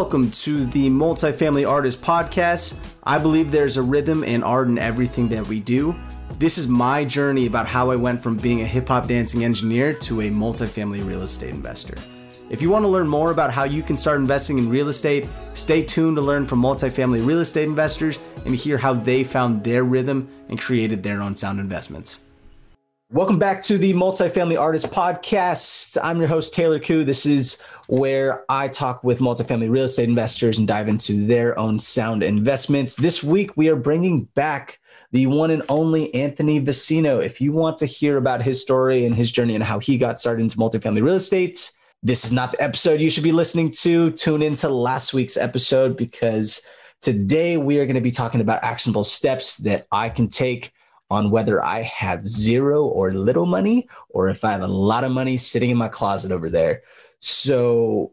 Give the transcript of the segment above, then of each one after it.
welcome to the Multifamily Artist Podcast. I believe there's a rhythm and art in everything that we do. This is my journey about how I went from being a hip hop dancing engineer to a multifamily real estate investor. If you want to learn more about how you can start investing in real estate, stay tuned to learn from multifamily real estate investors and hear how they found their rhythm and created their own sound investments. Welcome back to the Multifamily Artist Podcast. I'm your host, Taylor Koo. This is where I talk with multifamily real estate investors and dive into their own sound investments. This week, we are bringing back the one and only Anthony Vicino. If you want to hear about his story and his journey and how he got started into multifamily real estate, this is not the episode you should be listening to. Tune into last week's episode because today we are going to be talking about actionable steps that I can take on whether I have zero or little money or if I have a lot of money sitting in my closet over there. So,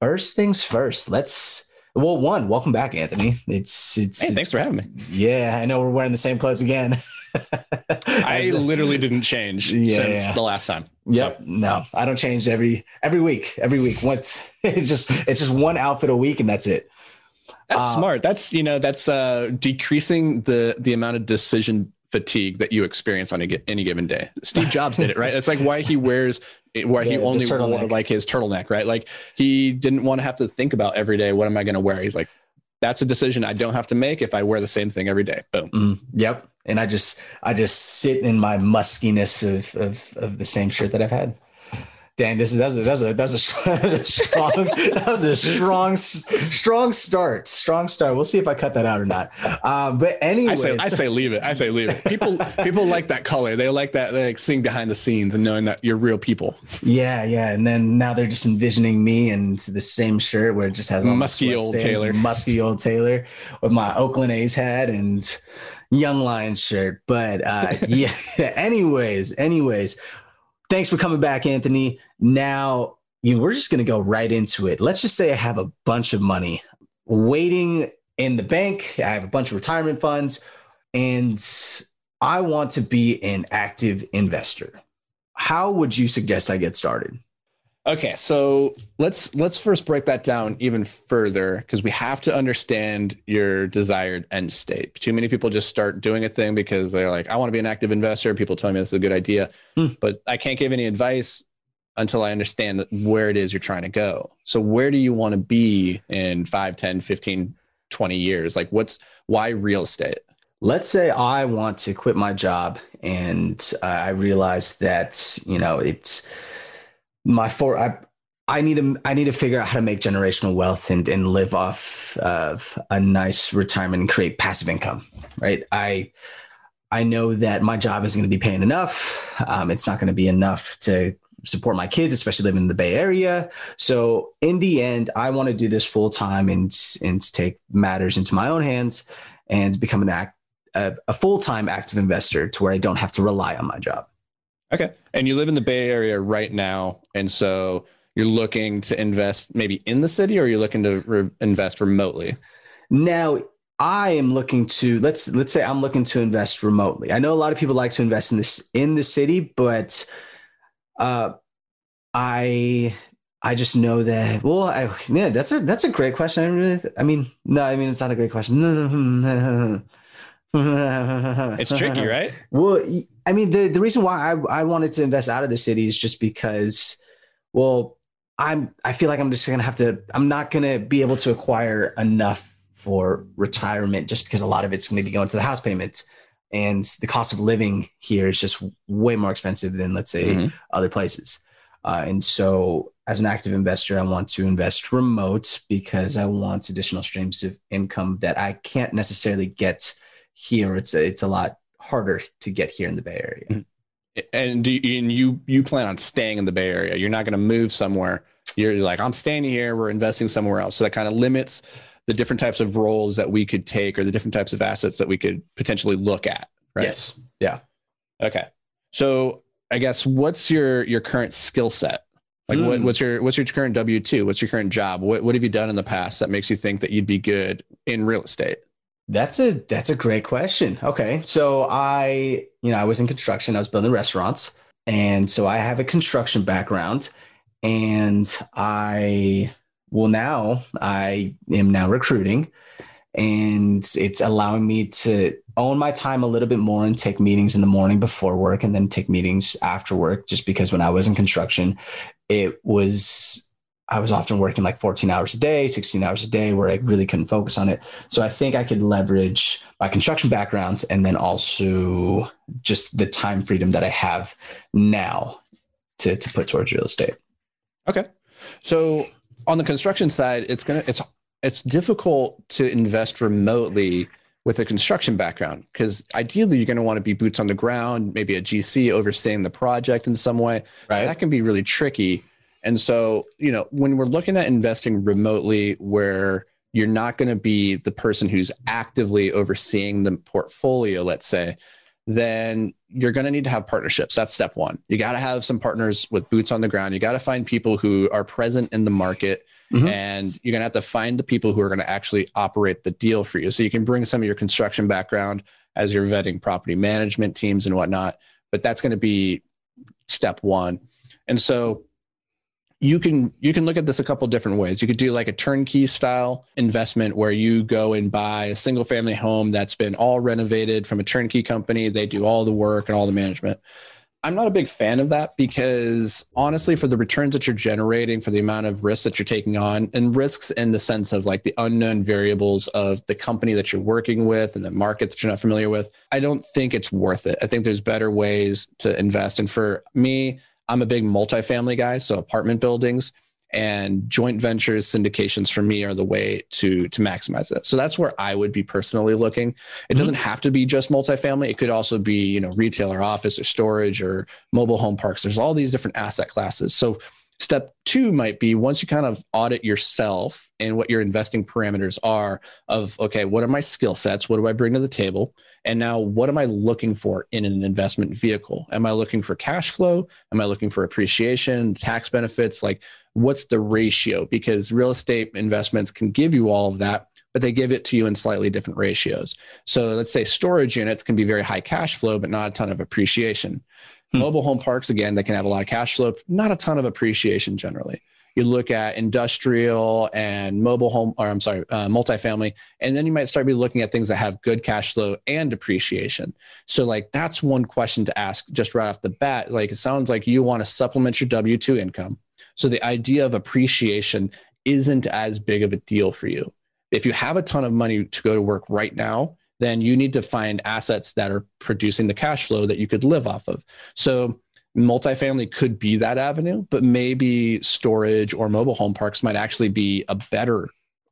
first things first, let's. Well, one, welcome back, Anthony. It's it's, hey, it's thanks for having me. Yeah, I know we're wearing the same clothes again. I literally didn't change yeah, since yeah. the last time. Yep. So. No, I don't change every every week. Every week. Once it's just it's just one outfit a week and that's it. That's uh, smart. That's you know that's uh decreasing the the amount of decision fatigue that you experience on a, any given day. Steve Jobs did it, right? It's like why he wears why he only wore like his turtleneck, right? Like he didn't want to have to think about every day what am I going to wear. He's like that's a decision I don't have to make if I wear the same thing every day. Boom. Mm, yep. And I just I just sit in my muskiness of of of the same shirt that I've had. Dang, this is that's a that's a that's a, that's a strong that was a strong strong start. Strong start. We'll see if I cut that out or not. Uh, but anyway, I say I say leave it. I say leave it. People people like that color. They like that. They like seeing behind the scenes and knowing that you're real people. Yeah, yeah. And then now they're just envisioning me in the same shirt where it just has all musky old stains, Taylor, musky old Taylor with my Oakland A's hat and young lion shirt. But uh, yeah. anyways, anyways thanks for coming back, Anthony. Now, you we're just going to go right into it. Let's just say I have a bunch of money waiting in the bank. I have a bunch of retirement funds and I want to be an active investor. How would you suggest I get started? Okay, so let's let's first break that down even further because we have to understand your desired end state. Too many people just start doing a thing because they're like, I want to be an active investor. People tell me this is a good idea, hmm. but I can't give any advice until I understand where it is you're trying to go. So where do you want to be in 5, 10, 15, 20 years? Like what's why real estate? Let's say I want to quit my job and I realize that, you know, it's my four I I need to I need to figure out how to make generational wealth and and live off of a nice retirement and create passive income. Right. I I know that my job isn't going to be paying enough. Um, it's not going to be enough to support my kids, especially living in the Bay Area. So in the end, I want to do this full time and and take matters into my own hands and become an act a, a full time active investor to where I don't have to rely on my job. Okay. And you live in the Bay Area right now. And so you're looking to invest maybe in the city or you're looking to re- invest remotely? Now, I am looking to let's let's say I'm looking to invest remotely. I know a lot of people like to invest in this in the city, but uh I I just know that. Well, I, yeah, that's a that's a great question. I really, I mean, no, I mean it's not a great question. it's tricky, right? Well, I mean, the, the reason why I, I wanted to invest out of the city is just because, well, I'm I feel like I'm just gonna have to. I'm not gonna be able to acquire enough for retirement just because a lot of it's going to be going to the house payments and the cost of living here is just way more expensive than let's say mm-hmm. other places. Uh, and so, as an active investor, I want to invest remote because I want additional streams of income that I can't necessarily get here it's a, it's a lot harder to get here in the Bay Area. Mm-hmm. And do you, and you you plan on staying in the Bay Area? You're not going to move somewhere. You're like I'm staying here. We're investing somewhere else. So that kind of limits the different types of roles that we could take or the different types of assets that we could potentially look at. Right? Yes. Yeah. Okay. So I guess what's your your current skill set? Like mm. what, what's your what's your current W two? What's your current job? What what have you done in the past that makes you think that you'd be good in real estate? That's a that's a great question. Okay. So I, you know, I was in construction, I was building restaurants. And so I have a construction background and I well, now I am now recruiting and it's allowing me to own my time a little bit more and take meetings in the morning before work and then take meetings after work just because when I was in construction, it was I was often working like 14 hours a day, 16 hours a day, where I really couldn't focus on it. So I think I could leverage my construction background and then also just the time freedom that I have now to, to put towards real estate. Okay. So on the construction side, it's gonna it's it's difficult to invest remotely with a construction background because ideally you're going to want to be boots on the ground, maybe a GC overseeing the project in some way. Right. So that can be really tricky and so, you know, when we're looking at investing remotely where you're not going to be the person who's actively overseeing the portfolio, let's say, then you're going to need to have partnerships. That's step one. You got to have some partners with boots on the ground. You got to find people who are present in the market. Mm-hmm. And you're going to have to find the people who are going to actually operate the deal for you. So you can bring some of your construction background as you're vetting property management teams and whatnot. But that's going to be step one. And so you can you can look at this a couple different ways. You could do like a turnkey style investment where you go and buy a single family home that's been all renovated from a turnkey company. They do all the work and all the management. I'm not a big fan of that because honestly for the returns that you're generating for the amount of risks that you're taking on and risks in the sense of like the unknown variables of the company that you're working with and the market that you're not familiar with i don't think it's worth it. I think there's better ways to invest. And for me I'm a big multifamily guy, so apartment buildings and joint ventures syndications for me are the way to to maximize that. So that's where I would be personally looking. It mm-hmm. doesn't have to be just multifamily. It could also be, you know, retail or office or storage or mobile home parks. There's all these different asset classes. So Step two might be once you kind of audit yourself and what your investing parameters are of, okay, what are my skill sets? What do I bring to the table? And now what am I looking for in an investment vehicle? Am I looking for cash flow? Am I looking for appreciation, tax benefits? Like what's the ratio? Because real estate investments can give you all of that but they give it to you in slightly different ratios. So let's say storage units can be very high cash flow, but not a ton of appreciation. Hmm. Mobile home parks, again, they can have a lot of cash flow, not a ton of appreciation generally. You look at industrial and mobile home, or I'm sorry, uh, multifamily, and then you might start be looking at things that have good cash flow and appreciation. So, like, that's one question to ask just right off the bat. Like, it sounds like you want to supplement your W 2 income. So, the idea of appreciation isn't as big of a deal for you. If you have a ton of money to go to work right now, then you need to find assets that are producing the cash flow that you could live off of. So multifamily could be that avenue, but maybe storage or mobile home parks might actually be a better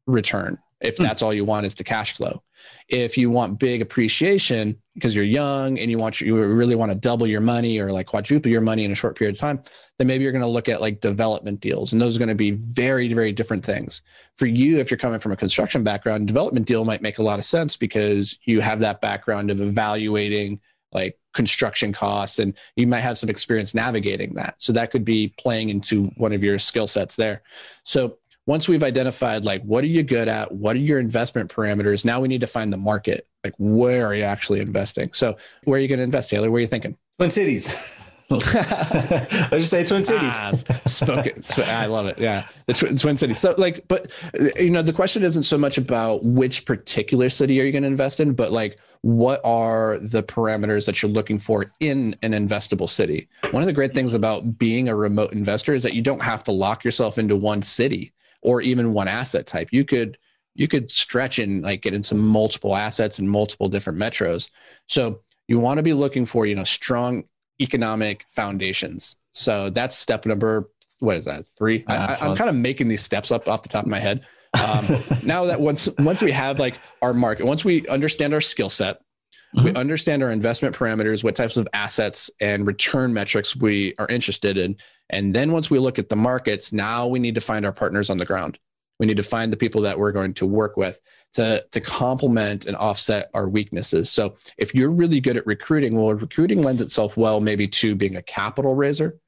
return if hmm. that's all you want is the cash flow. If you want big appreciation because you're young and you want you really want to double your money or like quadruple your money in a short period of time, then maybe you're going to look at like development deals and those are going to be very very different things. For you if you're coming from a construction background, development deal might make a lot of sense because you have that background of evaluating like construction costs and you might have some experience navigating that. So that could be playing into one of your skill sets there. So once we've identified like what are you good at? What are your investment parameters? Now we need to find the market. Like where are you actually investing? So where are you going to invest taylor? Where are you thinking? Twin cities. Let's just say twin cities. ah, spoken i love it. Yeah the tw- twin cities. So like but you know the question isn't so much about which particular city are you going to invest in but like what are the parameters that you're looking for in an investable city? One of the great things about being a remote investor is that you don't have to lock yourself into one city or even one asset type. You could you could stretch and like get into multiple assets and multiple different metros. So you want to be looking for you know strong economic foundations. So that's step number what is that three? I, am kind of making these steps up off the top of my head. Um, now that once once we have like our market, once we understand our skill set, mm-hmm. we understand our investment parameters, what types of assets and return metrics we are interested in, and then once we look at the markets, now we need to find our partners on the ground. We need to find the people that we're going to work with to, to complement and offset our weaknesses. So if you're really good at recruiting, well, recruiting lends itself well maybe to being a capital raiser.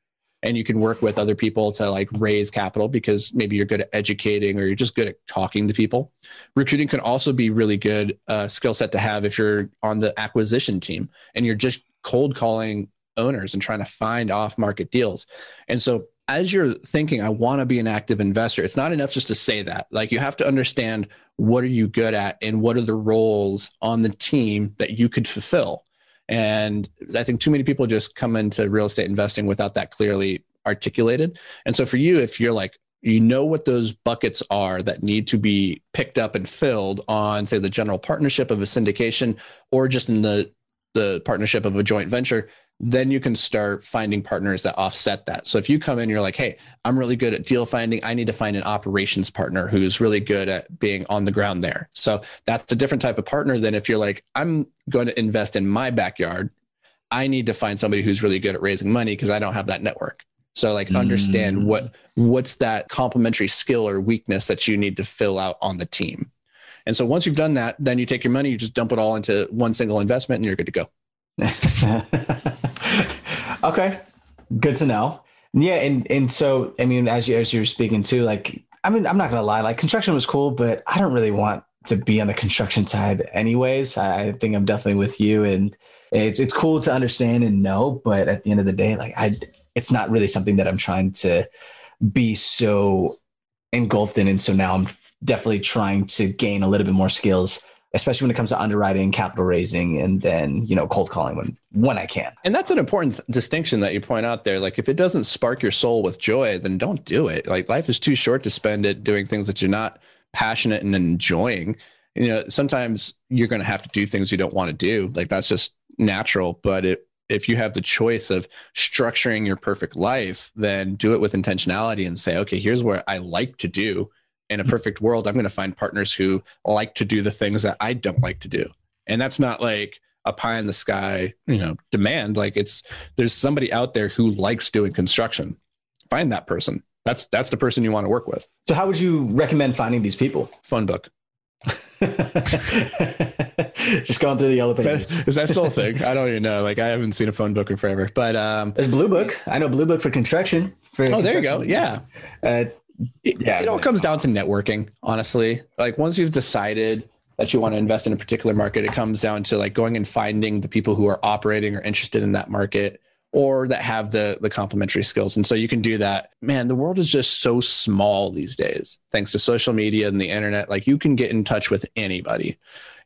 And you can work with other people to like raise capital because maybe you're good at educating or you're just good at talking to people. Recruiting can also be really good uh, skill set to have if you're on the acquisition team and you're just cold calling owners and trying to find off market deals. And so as you're thinking, I want to be an active investor, it's not enough just to say that. Like you have to understand what are you good at and what are the roles on the team that you could fulfill. And I think too many people just come into real estate investing without that clearly articulated. And so for you, if you're like, you know what those buckets are that need to be picked up and filled on, say, the general partnership of a syndication or just in the the partnership of a joint venture, then you can start finding partners that offset that. So if you come in, you're like, hey, I'm really good at deal finding. I need to find an operations partner who's really good at being on the ground there. So that's a different type of partner than if you're like, I'm going to invest in my backyard. I need to find somebody who's really good at raising money because I don't have that network. So like understand mm. what what's that complementary skill or weakness that you need to fill out on the team. And so once you've done that, then you take your money, you just dump it all into one single investment and you're good to go. okay. Good to know. Yeah, and and so I mean, as you as you were speaking too, like I mean, I'm not gonna lie, like construction was cool, but I don't really want to be on the construction side anyways. I think I'm definitely with you and it's it's cool to understand and know, but at the end of the day, like I it's not really something that I'm trying to be so engulfed in. And so now I'm definitely trying to gain a little bit more skills especially when it comes to underwriting, capital raising, and then you know cold calling when when I can. And that's an important distinction that you point out there. Like if it doesn't spark your soul with joy, then don't do it. Like life is too short to spend it doing things that you're not passionate and enjoying. You know, sometimes you're going to have to do things you don't want to do. Like that's just natural. But it, if you have the choice of structuring your perfect life, then do it with intentionality and say, okay, here's what I like to do in a perfect world, I'm going to find partners who like to do the things that I don't like to do. And that's not like a pie in the sky, you know, demand. Like it's there's somebody out there who likes doing construction. Find that person. That's that's the person you want to work with. So how would you recommend finding these people? Fun book. Just going through the yellow pages. Is that, is that still a thing? I don't even know. Like I haven't seen a phone book in forever. But um there's Blue Book. I know Blue Book for construction. For oh, construction. there you go. Yeah. Uh, it, yeah, it all comes down to networking, honestly. Like once you've decided that you want to invest in a particular market, it comes down to like going and finding the people who are operating or interested in that market or that have the the complementary skills. And so you can do that. Man, the world is just so small these days. Thanks to social media and the internet, like you can get in touch with anybody.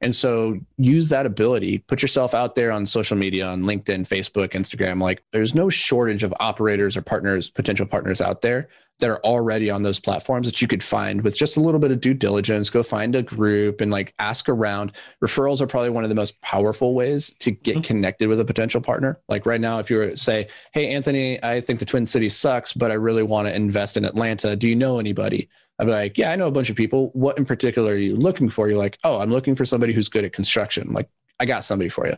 And so use that ability, put yourself out there on social media, on LinkedIn, Facebook, Instagram. Like there's no shortage of operators or partners, potential partners out there that are already on those platforms that you could find with just a little bit of due diligence. Go find a group and like ask around. Referrals are probably one of the most powerful ways to get mm-hmm. connected with a potential partner. Like right now, if you were to say, Hey, Anthony, I think the Twin Cities sucks, but I really want to invest in Atlanta. Do you know anybody? I'd be like, Yeah, I know a bunch of people. What in particular are you looking for? You're like, Oh, I'm looking for somebody who's good at construction. I'm like, I got somebody for you.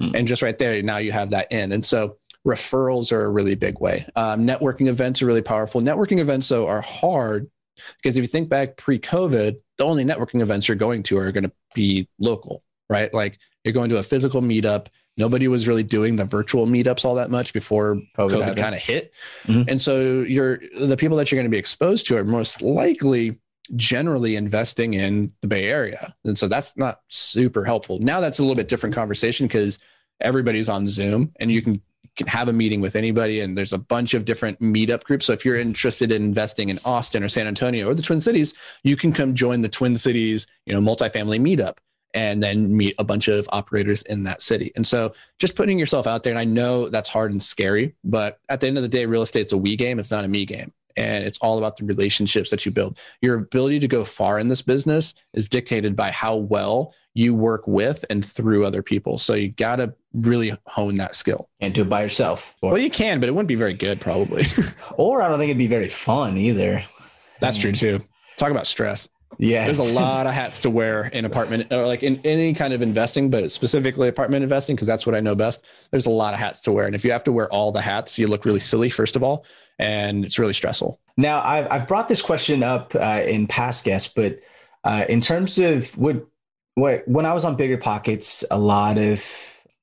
Mm-hmm. And just right there, now you have that in. And so referrals are a really big way. Um, networking events are really powerful. Networking events, though, are hard because if you think back pre COVID, the only networking events you're going to are going to be local, right? Like you're going to a physical meetup. Nobody was really doing the virtual meetups all that much before COVID, COVID kind of hit. Mm-hmm. And so you're the people that you're going to be exposed to are most likely generally investing in the Bay Area. And so that's not super helpful. Now that's a little bit different conversation because everybody's on Zoom and you can can have a meeting with anybody and there's a bunch of different meetup groups. So if you're interested in investing in austin or san antonio or the twin cities you can come join the twin cities you know multifamily meetup and then meet a bunch of operators in that city. And so just putting yourself out there and i know that's hard and scary but at the end of the day real estate's a we game. It's not a me game and it's all about the relationships that you build. Your ability to go far in this business is dictated by how well you work with and through other people. So you got to really hone that skill. And do it by yourself. Or- well, you can, but it wouldn't be very good probably. or I don't think it'd be very fun either. That's true hmm. too. Talk about stress. Yeah. There's a lot of hats to wear in apartment or like in any kind of investing, but specifically apartment investing, because that's what I know best. There's a lot of hats to wear. And if you have to wear all the hats, you look really silly, first of all, and it's really stressful. Now, I've, I've brought this question up uh, in past guests, but uh, in terms of what, what, when I was on Bigger Pockets, a lot of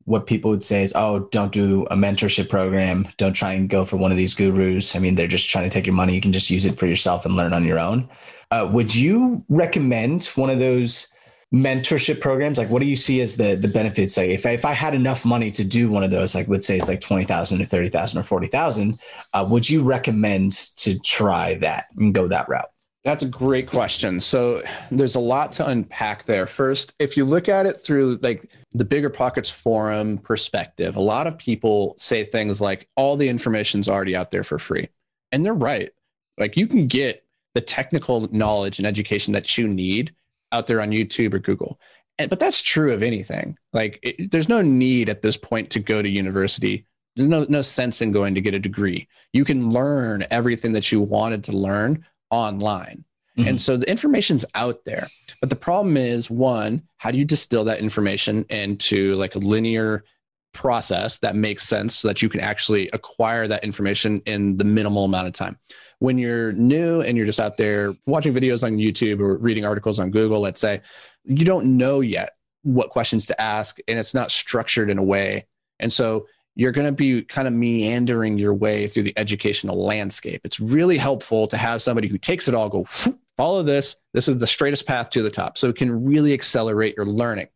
what people would say is, oh, don't do a mentorship program. Don't try and go for one of these gurus. I mean, they're just trying to take your money. You can just use it for yourself and learn on your own. Uh, would you recommend one of those mentorship programs like what do you see as the the benefits like if I, if I had enough money to do one of those like let's say it's like 20,000 or 30,000 or 40,000 uh, would you recommend to try that and go that route that's a great question. So there's a lot to unpack there. First, if you look at it through like the bigger pockets forum perspective, a lot of people say things like all the information's already out there for free. And they're right. Like you can get the technical knowledge and education that you need out there on YouTube or Google. And, but that's true of anything. Like it, there's no need at this point to go to university. There's no no sense in going to get a degree. You can learn everything that you wanted to learn online. Mm-hmm. And so the information's out there. But the problem is one, how do you distill that information into like a linear process that makes sense so that you can actually acquire that information in the minimal amount of time? When you're new and you're just out there watching videos on YouTube or reading articles on Google, let's say, you don't know yet what questions to ask and it's not structured in a way. And so you're going to be kind of meandering your way through the educational landscape. It's really helpful to have somebody who takes it all, go follow this. This is the straightest path to the top. So it can really accelerate your learning.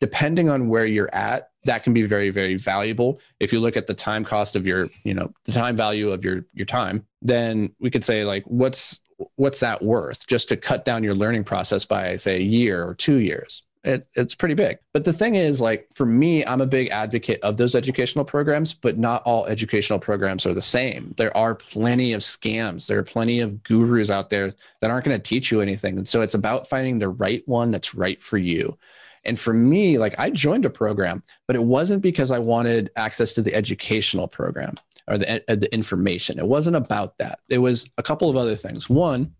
Depending on where you're at, that can be very, very valuable. If you look at the time cost of your, you know, the time value of your your time, then we could say like, what's what's that worth just to cut down your learning process by say a year or two years? It, it's pretty big. But the thing is, like for me, I'm a big advocate of those educational programs, but not all educational programs are the same. There are plenty of scams. There are plenty of gurus out there that aren't going to teach you anything. And so it's about finding the right one that's right for you. And for me, like I joined a program, but it wasn't because I wanted access to the educational program or the, uh, the information. It wasn't about that. It was a couple of other things. One,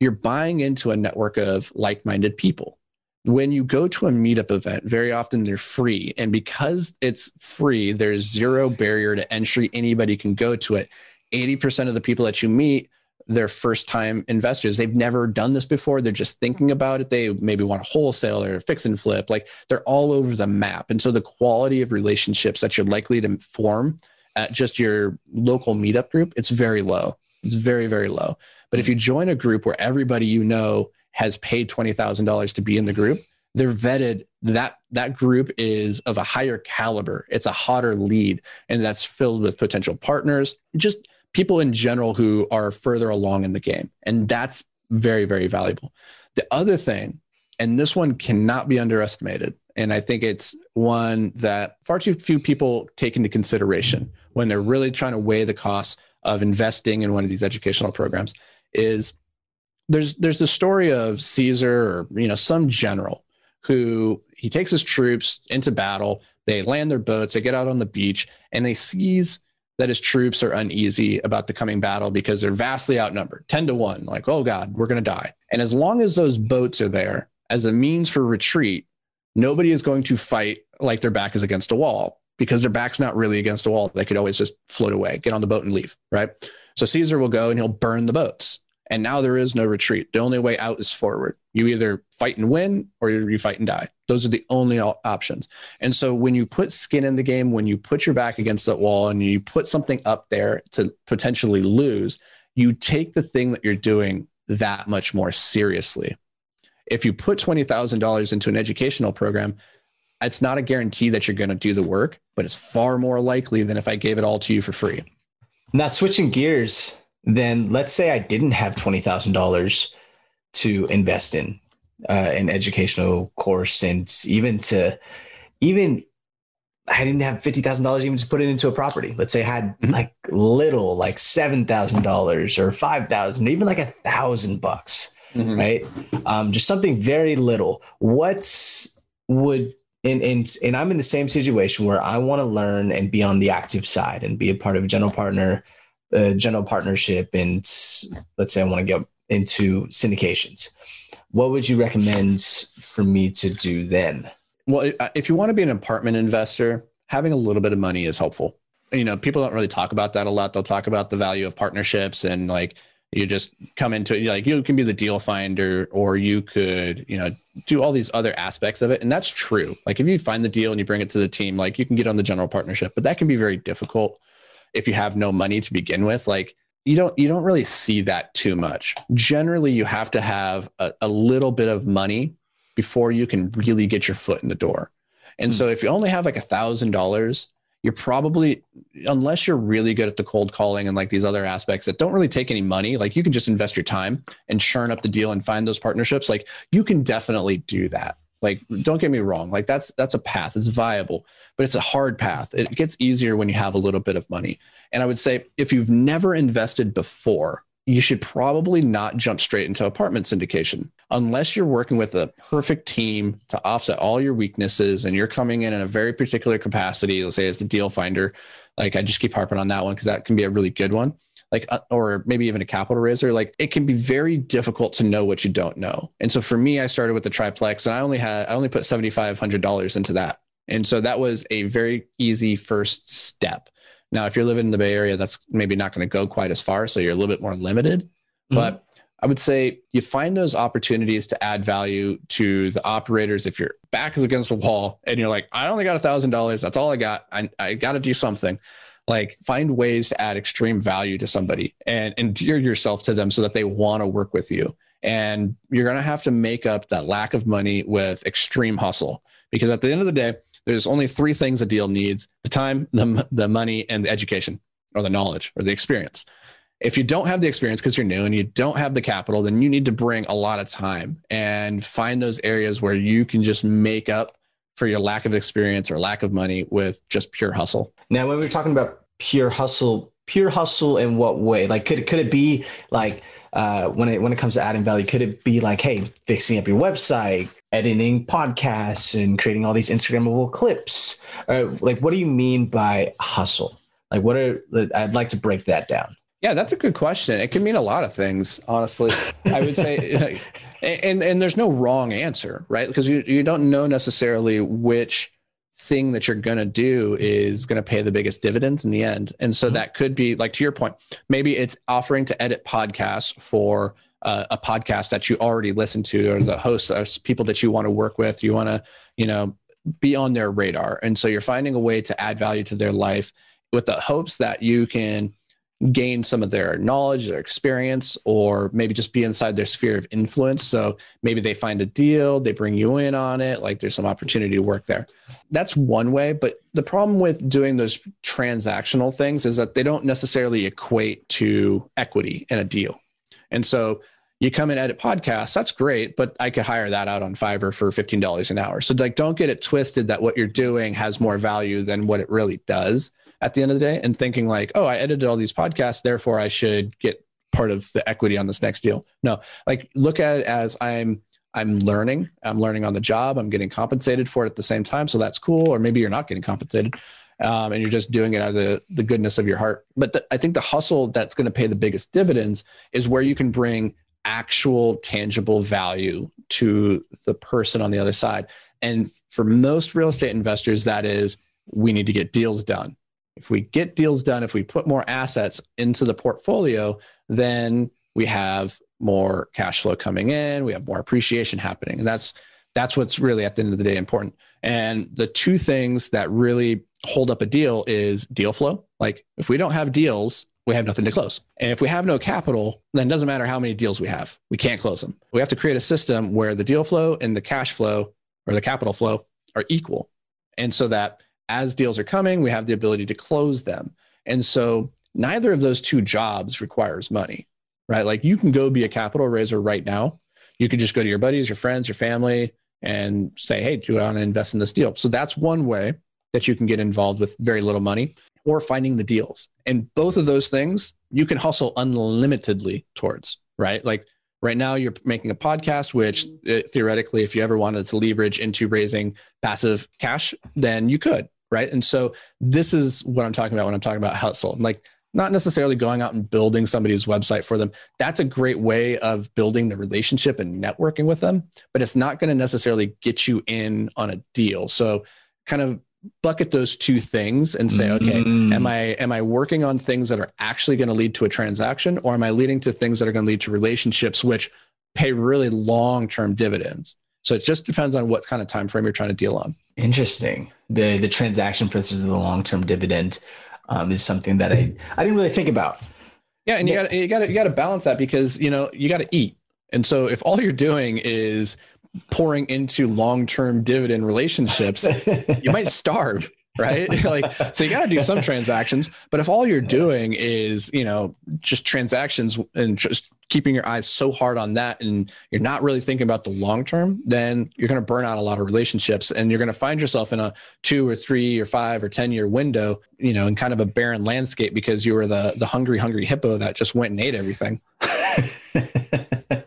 you're buying into a network of like minded people when you go to a meetup event, very often they're free. And because it's free, there's zero barrier to entry. Anybody can go to it. 80% of the people that you meet, they're first time investors. They've never done this before. They're just thinking about it. They maybe want a wholesale or a fix and flip. Like they're all over the map. And so the quality of relationships that you're likely to form at just your local meetup group, it's very low. It's very, very low. But if you join a group where everybody you know has paid $20,000 to be in the group, they're vetted that that group is of a higher caliber. It's a hotter lead and that's filled with potential partners, just people in general who are further along in the game. And that's very very valuable. The other thing, and this one cannot be underestimated, and I think it's one that far too few people take into consideration when they're really trying to weigh the costs of investing in one of these educational programs is there's there's the story of Caesar or you know some general who he takes his troops into battle. They land their boats, they get out on the beach, and they seize that his troops are uneasy about the coming battle because they're vastly outnumbered, 10 to 1. Like, oh God, we're going to die. And as long as those boats are there as a means for retreat, nobody is going to fight like their back is against a wall because their back's not really against a wall. They could always just float away, get on the boat and leave, right? So Caesar will go and he'll burn the boats. And now there is no retreat. The only way out is forward. You either fight and win or you fight and die. Those are the only options. And so when you put skin in the game, when you put your back against that wall and you put something up there to potentially lose, you take the thing that you're doing that much more seriously. If you put $20,000 into an educational program, it's not a guarantee that you're going to do the work, but it's far more likely than if I gave it all to you for free. Now, switching gears, then let's say I didn't have twenty thousand dollars to invest in uh, an educational course, and even to even I didn't have fifty thousand dollars even to put it into a property. Let's say I had mm-hmm. like little, like seven thousand dollars or five thousand, even like a thousand bucks, mm-hmm. right? Um, just something very little. What's would and and and I'm in the same situation where I want to learn and be on the active side and be a part of a general partner general partnership and let's say I want to get into syndications, what would you recommend for me to do then? Well, if you want to be an apartment investor, having a little bit of money is helpful. You know, people don't really talk about that a lot. They'll talk about the value of partnerships and like you just come into it like you can be the deal finder or you could you know do all these other aspects of it and that's true like if you find the deal and you bring it to the team like you can get on the general partnership but that can be very difficult if you have no money to begin with like you don't you don't really see that too much generally you have to have a, a little bit of money before you can really get your foot in the door. And mm. so if you only have like a thousand dollars, you're probably unless you're really good at the cold calling and like these other aspects that don't really take any money, like you can just invest your time and churn up the deal and find those partnerships. Like you can definitely do that. Like, don't get me wrong. Like that's that's a path. It's viable, but it's a hard path. It gets easier when you have a little bit of money. And I would say if you've never invested before, you should probably not jump straight into apartment syndication unless you're working with a perfect team to offset all your weaknesses and you're coming in in a very particular capacity. Let's say as the deal finder. Like I just keep harping on that one because that can be a really good one like uh, or maybe even a capital raiser like it can be very difficult to know what you don't know and so for me i started with the triplex and i only had i only put $7500 into that and so that was a very easy first step now if you're living in the bay area that's maybe not going to go quite as far so you're a little bit more limited mm-hmm. but I would say you find those opportunities to add value to the operators if your back is against a wall and you're like, I only got a thousand dollars. That's all I got. I, I got to do something like find ways to add extreme value to somebody and endear yourself to them so that they want to work with you. And you're going to have to make up that lack of money with extreme hustle because at the end of the day there's only three things a deal needs the time the, the money and the education or the knowledge or the experience. If you don't have the experience because you're new and you don't have the capital then you need to bring a lot of time and find those areas where you can just make up for your lack of experience or lack of money with just pure hustle. Now, when we're talking about pure hustle, pure hustle in what way? Like, could could it be like uh, when it when it comes to adding value? Could it be like, hey, fixing up your website, editing podcasts, and creating all these Instagrammable clips? Or like, what do you mean by hustle? Like, what are I'd like to break that down. Yeah, that's a good question. It can mean a lot of things, honestly. I would say, and and there's no wrong answer, right? Because you you don't know necessarily which thing that you're going to do is going to pay the biggest dividends in the end. And so mm-hmm. that could be like to your point, maybe it's offering to edit podcasts for uh, a podcast that you already listen to or the hosts or people that you want to work with. You want to, you know, be on their radar. And so you're finding a way to add value to their life with the hopes that you can gain some of their knowledge, their experience, or maybe just be inside their sphere of influence. So maybe they find a deal, they bring you in on it, like there's some opportunity to work there. That's one way. But the problem with doing those transactional things is that they don't necessarily equate to equity in a deal. And so you come and edit podcasts, that's great, but I could hire that out on Fiverr for $15 an hour. So like don't get it twisted that what you're doing has more value than what it really does at the end of the day and thinking like, oh, I edited all these podcasts, therefore I should get part of the equity on this next deal. No, like look at it as I'm I'm learning. I'm learning on the job. I'm getting compensated for it at the same time. So that's cool. Or maybe you're not getting compensated. Um, and you're just doing it out of the, the goodness of your heart. But the, I think the hustle that's going to pay the biggest dividends is where you can bring actual tangible value to the person on the other side. And for most real estate investors, that is, we need to get deals done. If we get deals done, if we put more assets into the portfolio, then we have more cash flow coming in, we have more appreciation happening. And that's that's what's really at the end of the day important. And the two things that really hold up a deal is deal flow. Like if we don't have deals, we have nothing to close. And if we have no capital, then it doesn't matter how many deals we have. We can't close them. We have to create a system where the deal flow and the cash flow or the capital flow are equal. And so that as deals are coming, we have the ability to close them. And so neither of those two jobs requires money, right? Like you can go be a capital raiser right now. You could just go to your buddies, your friends, your family, and say, hey, do you want to invest in this deal? So that's one way that you can get involved with very little money or finding the deals. And both of those things you can hustle unlimitedly towards, right? Like right now you're making a podcast which uh, theoretically if you ever wanted to leverage into raising passive cash then you could right? And so this is what I'm talking about when I'm talking about hustle. Like not necessarily going out and building somebody's website for them. That's a great way of building the relationship and networking with them, but it's not going to necessarily get you in on a deal. So kind of bucket those two things and say okay mm. am i am i working on things that are actually going to lead to a transaction or am i leading to things that are going to lead to relationships which pay really long term dividends so it just depends on what kind of time frame you're trying to deal on Interesting. The the transaction versus the long term dividend um, is something that I I didn't really think about. Yeah, and you got you got you got to balance that because you know you got to eat, and so if all you're doing is pouring into long-term dividend relationships, you might starve right? like, so you got to do some transactions. But if all you're doing is, you know, just transactions and just keeping your eyes so hard on that and you're not really thinking about the long term, then you're going to burn out a lot of relationships and you're going to find yourself in a two or three or five or 10 year window, you know, in kind of a barren landscape because you were the, the hungry, hungry hippo that just went and ate everything.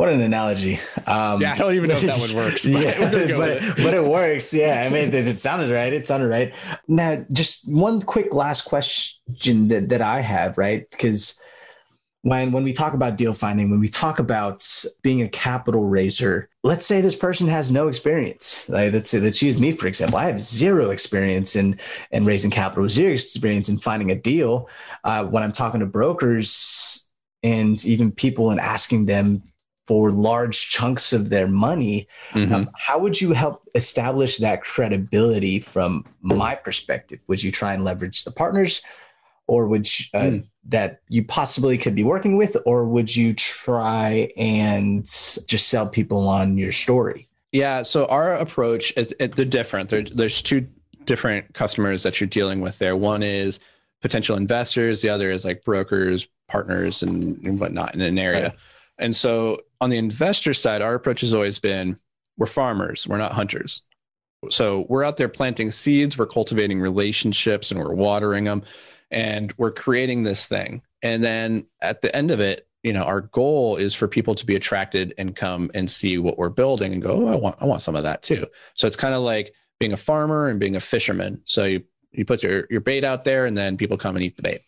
What an analogy. Um, yeah, I don't even know if that one works. But, yeah, but, it. but, it. works. Yeah, I mean, it, it sounded right. It sounded right. Now, just one quick last question that, that I have, right? Because when when we talk about deal finding, when we talk about being a capital raiser, let's say this person has no experience. Like let's say let's use me for example. I have zero experience in in raising capital, zero experience in finding a deal. Uh, when I'm talking to brokers and even people and asking them for large chunks of their money. Mm-hmm. Um, how would you help establish that credibility from my perspective? Would you try and leverage the partners, or would you, uh, mm. that you possibly could be working with, or would you try and just sell people on your story? Yeah. So our approach is they're different. There, there's two different customers that you're dealing with there. One is potential investors. The other is like brokers, partners, and, and whatnot in an area. Right. And so on the investor side, our approach has always been we're farmers, we're not hunters. So we're out there planting seeds, we're cultivating relationships, and we're watering them, and we're creating this thing. And then at the end of it, you know, our goal is for people to be attracted and come and see what we're building and go, oh, I want, I want some of that too. So it's kind of like being a farmer and being a fisherman. So you you put your your bait out there, and then people come and eat the bait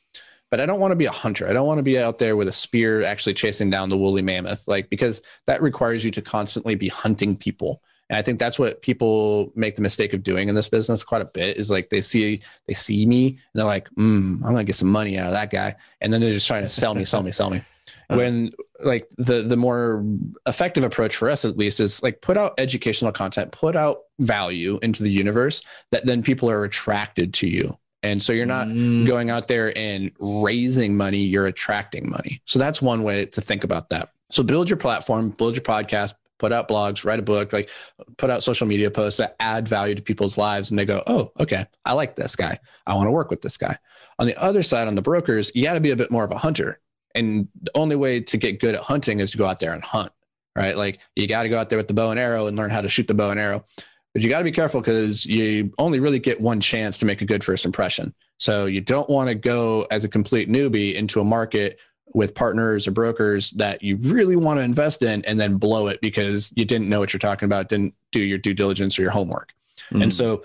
but I don't want to be a hunter. I don't want to be out there with a spear actually chasing down the woolly mammoth, like because that requires you to constantly be hunting people. And I think that's what people make the mistake of doing in this business quite a bit is like they see they see me and they're like, mm, I'm gonna get some money out of that guy, and then they're just trying to sell me, sell me, sell me. When like the the more effective approach for us at least is like put out educational content, put out value into the universe that then people are attracted to you and so you're not mm. going out there and raising money, you're attracting money. So that's one way to think about that. So build your platform, build your podcast, put out blogs, write a book, like put out social media posts that add value to people's lives. And they go, oh, okay, I like this guy. I want to work with this guy. On the other side, on the brokers, you got to be a bit more of a hunter. And the only way to get good at hunting is to go out there and hunt, right? Like you got to go out there with the bow and arrow and learn how to shoot the bow and arrow but you got to be careful because you only really get one chance to make a good first impression. So you don't want to go as a complete newbie into a market with partners or brokers that you really want to invest in and then blow it because you didn't know what you're talking about, didn't do your due diligence or your homework. Mm-hmm. And so,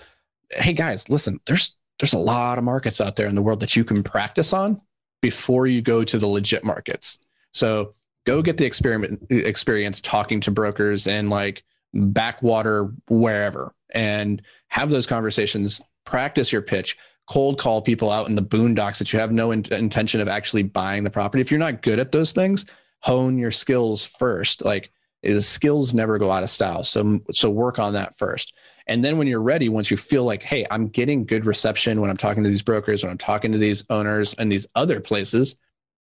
hey guys, listen, there's there's a lot of markets out there in the world that you can practice on before you go to the legit markets. So go get the experiment experience talking to brokers and like backwater, wherever, and have those conversations. Practice your pitch. Cold call people out in the boondocks that you have no in- intention of actually buying the property. If you're not good at those things, hone your skills first. Like, is skills never go out of style. So, so work on that first. And then when you're ready, once you feel like, hey, I'm getting good reception when I'm talking to these brokers, when I'm talking to these owners and these other places,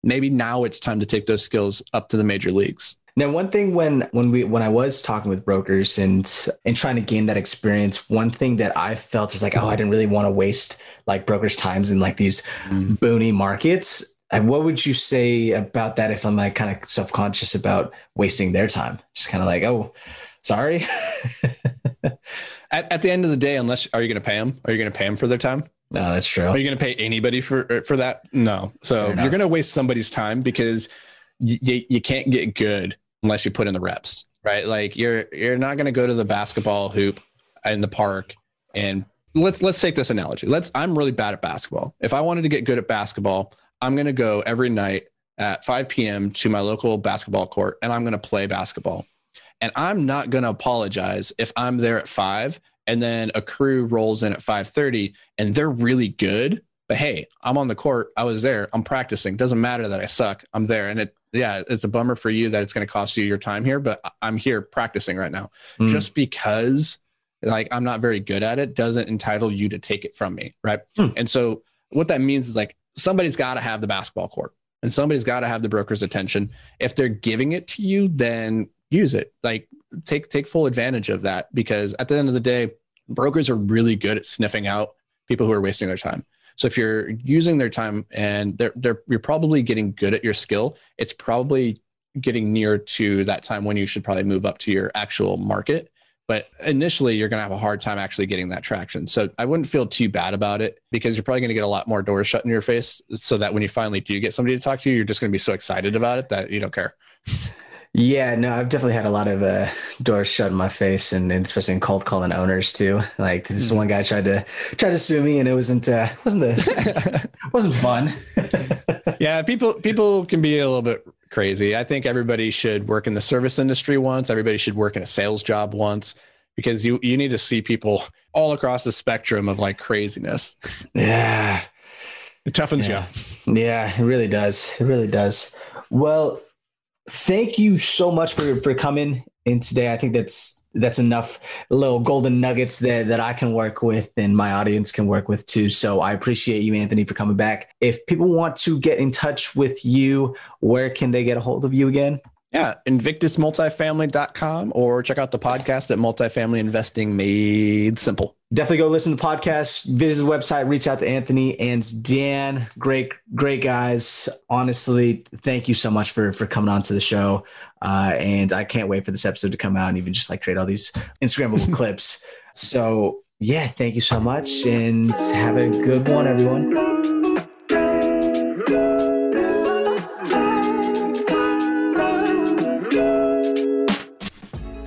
maybe now it's time to take those skills up to the major leagues. Now, one thing when when we when I was talking with brokers and and trying to gain that experience, one thing that I felt is like, oh, I didn't really want to waste like brokers' times in like these mm. boony markets. And what would you say about that if I'm like kind of self conscious about wasting their time? Just kind of like, oh, sorry. at, at the end of the day, unless are you going to pay them? Are you going to pay them for their time? No, that's true. Are you going to pay anybody for for that? No. So you're going to waste somebody's time because you, you can't get good unless you put in the reps, right? Like you're you're not going to go to the basketball hoop in the park and let's let's take this analogy. Let's I'm really bad at basketball. If I wanted to get good at basketball, I'm going to go every night at 5 p.m. to my local basketball court and I'm going to play basketball. And I'm not going to apologize if I'm there at 5 and then a crew rolls in at 5:30 and they're really good, but hey, I'm on the court, I was there, I'm practicing. Doesn't matter that I suck. I'm there and it yeah, it's a bummer for you that it's going to cost you your time here, but I'm here practicing right now. Mm. Just because like I'm not very good at it doesn't entitle you to take it from me, right? Mm. And so what that means is like somebody's got to have the basketball court and somebody's got to have the broker's attention. If they're giving it to you, then use it. Like take take full advantage of that because at the end of the day, brokers are really good at sniffing out people who are wasting their time. So if you're using their time and they're, they're you're probably getting good at your skill, it's probably getting near to that time when you should probably move up to your actual market. But initially, you're going to have a hard time actually getting that traction. So I wouldn't feel too bad about it because you're probably going to get a lot more doors shut in your face. So that when you finally do get somebody to talk to you, you're just going to be so excited about it that you don't care. Yeah, no, I've definitely had a lot of uh, doors shut in my face, and, and especially in cold calling owners too. Like this mm. one guy tried to tried to sue me, and it wasn't uh, wasn't the wasn't fun. yeah, people people can be a little bit crazy. I think everybody should work in the service industry once. Everybody should work in a sales job once because you you need to see people all across the spectrum of like craziness. Yeah, it toughens yeah. you. Yeah, it really does. It really does. Well, thank you so much for for coming in today. I think that's that's enough little golden nuggets that that I can work with and my audience can work with too. So I appreciate you, Anthony, for coming back. If people want to get in touch with you, where can they get a hold of you again? Yeah, invictusmultifamily.com or check out the podcast at Multifamily Investing Made Simple. Definitely go listen to the podcast, visit the website, reach out to Anthony and Dan. Great, great guys. Honestly, thank you so much for for coming on to the show. Uh, and I can't wait for this episode to come out and even just like create all these Instagrammable clips. So yeah, thank you so much and have a good one, everyone.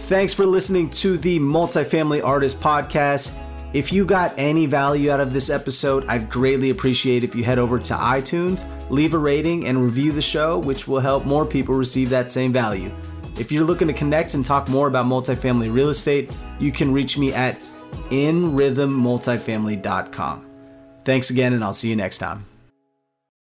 Thanks for listening to the Multifamily Artist Podcast. If you got any value out of this episode, I'd greatly appreciate if you head over to iTunes, leave a rating, and review the show, which will help more people receive that same value. If you're looking to connect and talk more about multifamily real estate, you can reach me at inrhythmmultifamily.com. Thanks again, and I'll see you next time.